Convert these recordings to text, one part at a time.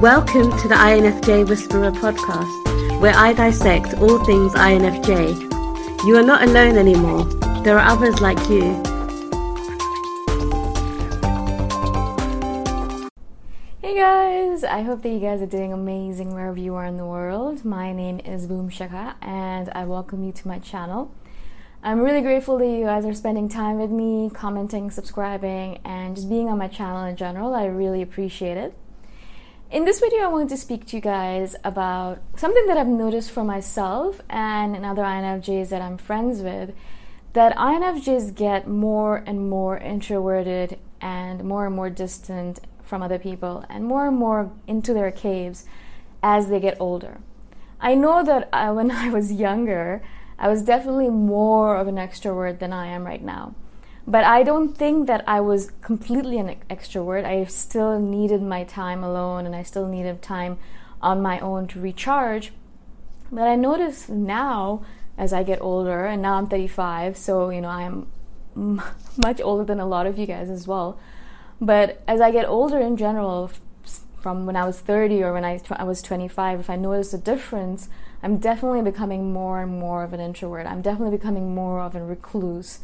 Welcome to the INFJ Whisperer podcast, where I dissect all things INFJ. You are not alone anymore, there are others like you. Hey guys, I hope that you guys are doing amazing wherever you are in the world. My name is Boom Shikha and I welcome you to my channel. I'm really grateful that you guys are spending time with me, commenting, subscribing, and just being on my channel in general. I really appreciate it. In this video, I wanted to speak to you guys about something that I've noticed for myself and in other INFJs that I'm friends with that INFJs get more and more introverted and more and more distant from other people and more and more into their caves as they get older. I know that uh, when I was younger, I was definitely more of an extrovert than I am right now. But I don't think that I was completely an extrovert. I still needed my time alone and I still needed time on my own to recharge. But I notice now as I get older, and now I'm 35, so you know I'm m- much older than a lot of you guys as well. But as I get older in general, from when I was 30 or when I, I was 25, if I notice a difference, I'm definitely becoming more and more of an introvert. I'm definitely becoming more of a recluse.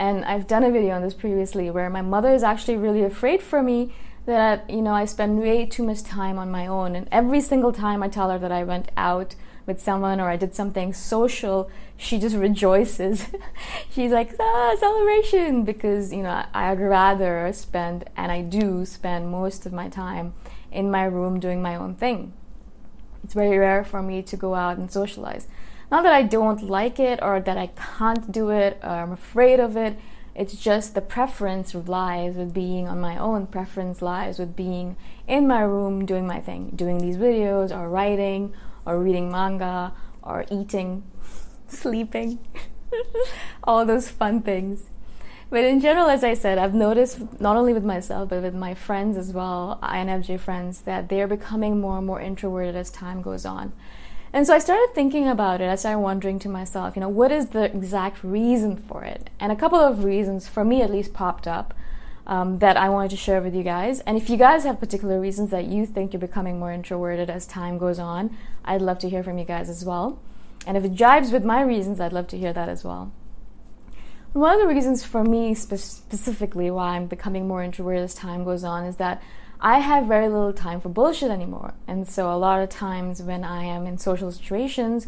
And I've done a video on this previously where my mother is actually really afraid for me that, you know, I spend way too much time on my own. And every single time I tell her that I went out with someone or I did something social, she just rejoices. She's like, ah, celebration! Because, you know, I'd rather spend, and I do spend most of my time in my room doing my own thing. It's very rare for me to go out and socialize. Not that I don't like it or that I can't do it or I'm afraid of it. It's just the preference lies with being on my own. Preference lies with being in my room doing my thing, doing these videos or writing or reading manga or eating, sleeping, all those fun things. But in general, as I said, I've noticed not only with myself, but with my friends as well, INFJ friends, that they're becoming more and more introverted as time goes on. And so I started thinking about it. I started wondering to myself, you know, what is the exact reason for it? And a couple of reasons, for me at least, popped up um, that I wanted to share with you guys. And if you guys have particular reasons that you think you're becoming more introverted as time goes on, I'd love to hear from you guys as well. And if it jives with my reasons, I'd love to hear that as well. One of the reasons for me spe- specifically why I'm becoming more introverted as time goes on is that I have very little time for bullshit anymore. And so a lot of times when I am in social situations,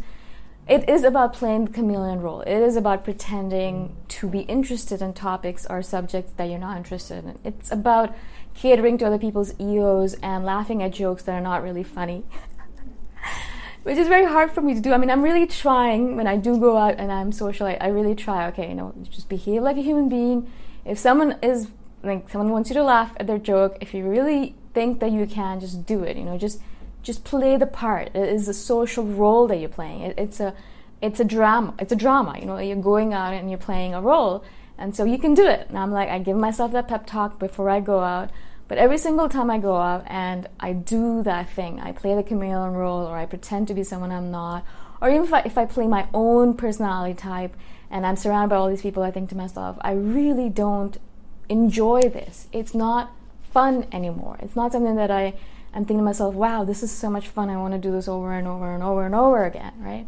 it is about playing the chameleon role. It is about pretending to be interested in topics or subjects that you're not interested in. It's about catering to other people's egos and laughing at jokes that are not really funny. which is very hard for me to do. I mean, I'm really trying when I do go out and I'm social. I, I really try. Okay, you know, just behave like a human being. If someone is like someone wants you to laugh at their joke, if you really think that you can, just do it. You know, just just play the part. It is a social role that you're playing. It, it's a it's a drama. It's a drama. You know, you're going out and you're playing a role, and so you can do it. And I'm like, I give myself that pep talk before I go out. But every single time I go out and I do that thing, I play the chameleon role or I pretend to be someone I'm not, or even if I, if I play my own personality type and I'm surrounded by all these people, I think to myself, I really don't enjoy this. It's not fun anymore. It's not something that I am thinking to myself, wow, this is so much fun. I want to do this over and over and over and over again, right?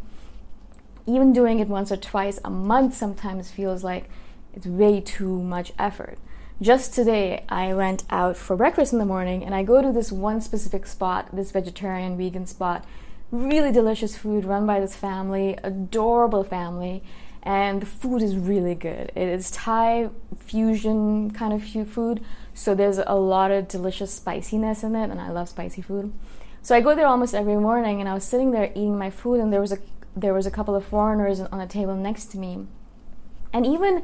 Even doing it once or twice a month sometimes feels like it's way too much effort. Just today, I went out for breakfast in the morning and I go to this one specific spot, this vegetarian vegan spot. Really delicious food run by this family, adorable family, and the food is really good. It is Thai fusion kind of food, so there's a lot of delicious spiciness in it, and I love spicy food. So I go there almost every morning, and I was sitting there eating my food, and there was a there was a couple of foreigners on the table next to me, and even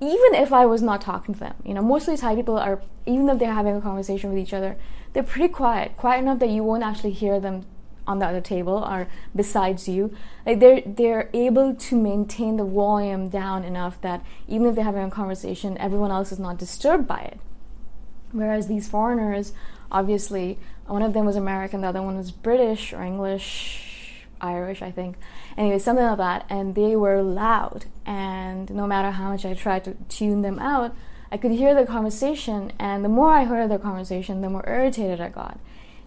even if I was not talking to them, you know, mostly Thai people are, even if they're having a conversation with each other, they're pretty quiet, quiet enough that you won't actually hear them on the other table or besides you. Like they're they're able to maintain the volume down enough that even if they're having a conversation, everyone else is not disturbed by it. Whereas these foreigners, obviously, one of them was American, the other one was British or English, Irish, I think anyway, something like that. And they were loud. And no matter how much I tried to tune them out, I could hear the conversation. And the more I heard their conversation, the more irritated I got.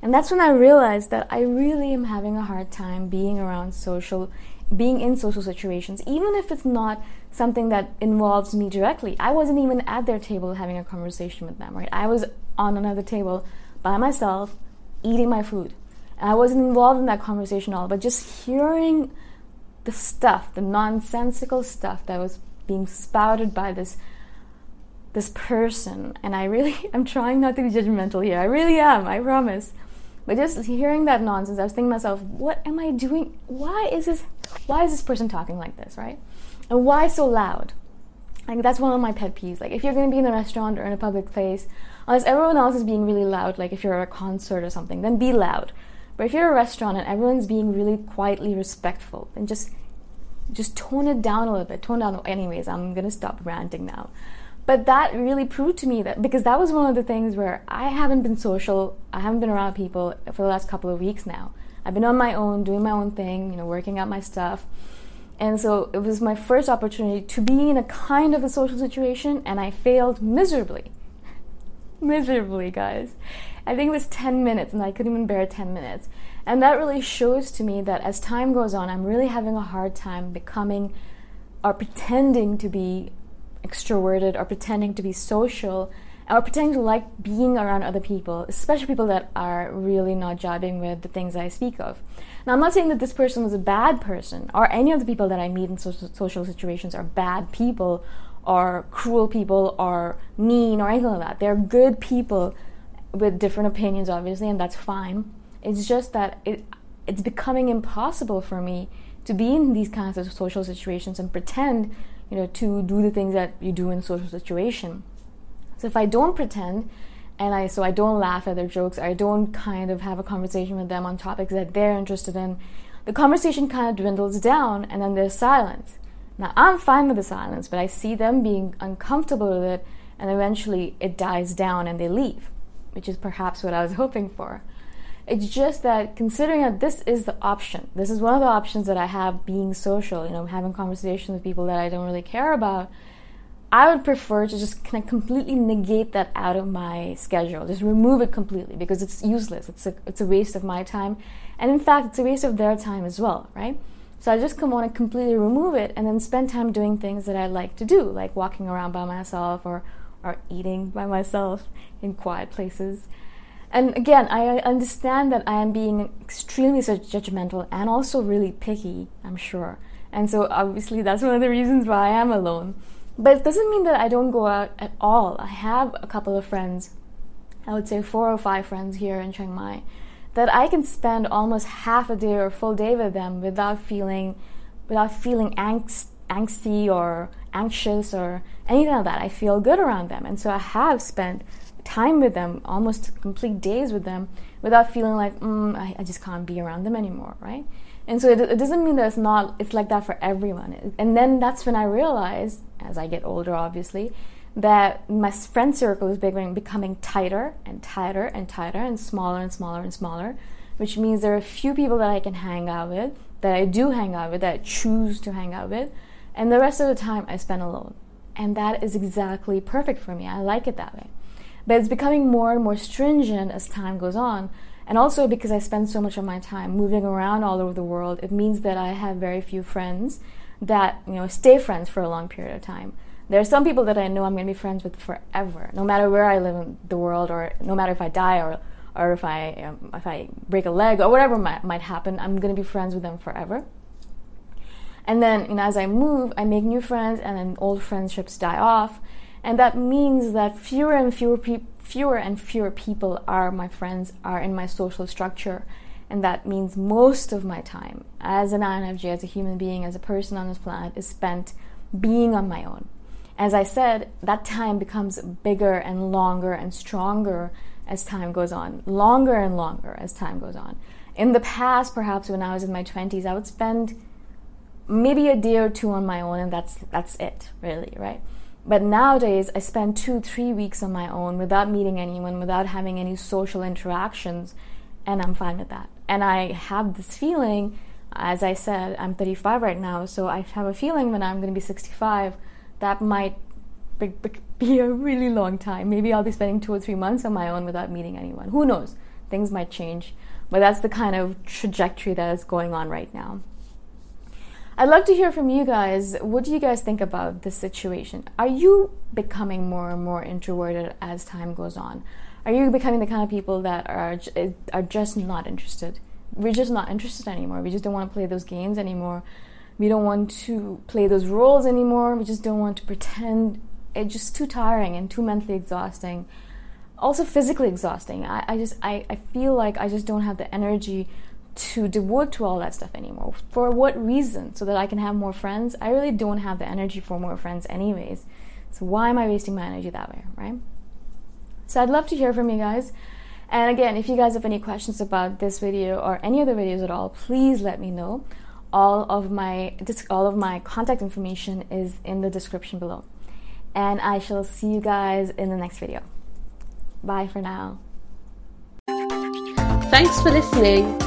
And that's when I realized that I really am having a hard time being around social, being in social situations, even if it's not something that involves me directly. I wasn't even at their table having a conversation with them, right? I was on another table by myself, eating my food. And I wasn't involved in that conversation at all, but just hearing the stuff, the nonsensical stuff that was being spouted by this this person. And I really I'm trying not to be judgmental here. I really am, I promise. But just hearing that nonsense, I was thinking to myself, what am I doing? Why is this why is this person talking like this, right? And why so loud? Like that's one of my pet peeves. Like if you're gonna be in a restaurant or in a public place, unless everyone else is being really loud, like if you're at a concert or something, then be loud. But if you're a restaurant and everyone's being really quietly respectful, then just just tone it down a little bit. Tone down. Anyways, I'm gonna stop ranting now. But that really proved to me that because that was one of the things where I haven't been social, I haven't been around people for the last couple of weeks now. I've been on my own, doing my own thing, you know, working out my stuff. And so it was my first opportunity to be in a kind of a social situation, and I failed miserably. miserably, guys. I think it was 10 minutes, and I couldn't even bear 10 minutes. And that really shows to me that as time goes on, I'm really having a hard time becoming or pretending to be extroverted or pretending to be social or pretending to like being around other people, especially people that are really not jiving with the things I speak of. Now, I'm not saying that this person was a bad person, or any of the people that I meet in social, social situations are bad people, or cruel people, or mean, or anything like that. They're good people with different opinions, obviously, and that's fine. It's just that it, it's becoming impossible for me to be in these kinds of social situations and pretend, you know, to do the things that you do in social situation. So if I don't pretend, and I so I don't laugh at their jokes, I don't kind of have a conversation with them on topics that they're interested in, the conversation kind of dwindles down, and then there's silence. Now I'm fine with the silence, but I see them being uncomfortable with it, and eventually it dies down and they leave, which is perhaps what I was hoping for. It's just that considering that this is the option, this is one of the options that I have being social, you know, having conversations with people that I don't really care about I would prefer to just kind of completely negate that out of my schedule, just remove it completely because it's useless. It's a it's a waste of my time, and in fact, it's a waste of their time as well, right? So I just want to completely remove it and then spend time doing things that I like to do, like walking around by myself or or eating by myself in quiet places. And again, I understand that I am being extremely judgmental and also really picky, I'm sure. And so obviously that's one of the reasons why I am alone. But it doesn't mean that I don't go out at all. I have a couple of friends, I would say four or five friends here in Chiang Mai, that I can spend almost half a day or a full day with them without feeling, without feeling angst, angsty or anxious or anything like that. I feel good around them, and so I have spent time with them, almost complete days with them, without feeling like mm, I, I just can't be around them anymore, right? And so it, it, doesn't mean that it's not, it's like that for everyone. And then that's when I realized, as I get older, obviously, that my friend circle is becoming tighter and tighter and tighter and smaller and smaller and smaller, which means there are a few people that I can hang out with, that I do hang out with, that I choose to hang out with, and the rest of the time I spend alone. And that is exactly perfect for me. I like it that way. But it's becoming more and more stringent as time goes on and also because I spend so much of my time moving around all over the world, it means that I have very few friends that, you know, stay friends for a long period of time. There are some people that I know I'm going to be friends with forever, no matter where I live in the world, or no matter if I die or, or if I um, if I break a leg or whatever might, might happen. I'm going to be friends with them forever. And then, you know, as I move, I make new friends, and then old friendships die off, and that means that fewer and fewer people fewer and fewer people are my friends, are in my social structure. And that means most of my time as an INFJ, as a human being, as a person on this planet, is spent being on my own. As I said, that time becomes bigger and longer and stronger as time goes on, longer and longer as time goes on. In the past, perhaps when I was in my 20s, I would spend maybe a day or two on my own, and that's, that's it, really, right? But nowadays, I spend two, three weeks on my own without meeting anyone, without having any social interactions, and I'm fine with that. And I have this feeling, as I said, I'm 35 right now, so I have a feeling when I'm going to be 65, that might be a really long time. Maybe I'll be spending two or three months on my own without meeting anyone. Who knows? Things might change. But that's the kind of trajectory that is going on right now. I'd love to hear from you guys. What do you guys think about this situation? Are you becoming more and more introverted as time goes on? Are you becoming the kind of people that are eh, are just not interested? We're just not interested anymore. We just don't want to play those games anymore. We don't want to play those roles anymore. We just don't want to pretend. It's just too tiring and too mentally exhausting. Also physically exhausting. I, I just I, I feel like I just don't have the energy to devote to all that stuff anymore. For what reason? So that I can have more friends? I really don't have the energy for more friends, anyways. So why am I wasting my energy that way, right? So I'd love to hear from you guys. And again, if you guys have any questions about this video or any other videos at all, please let me know. All of my all of my contact information is in the description below. And I shall see you guys in the next video. Bye for now. Thanks for listening.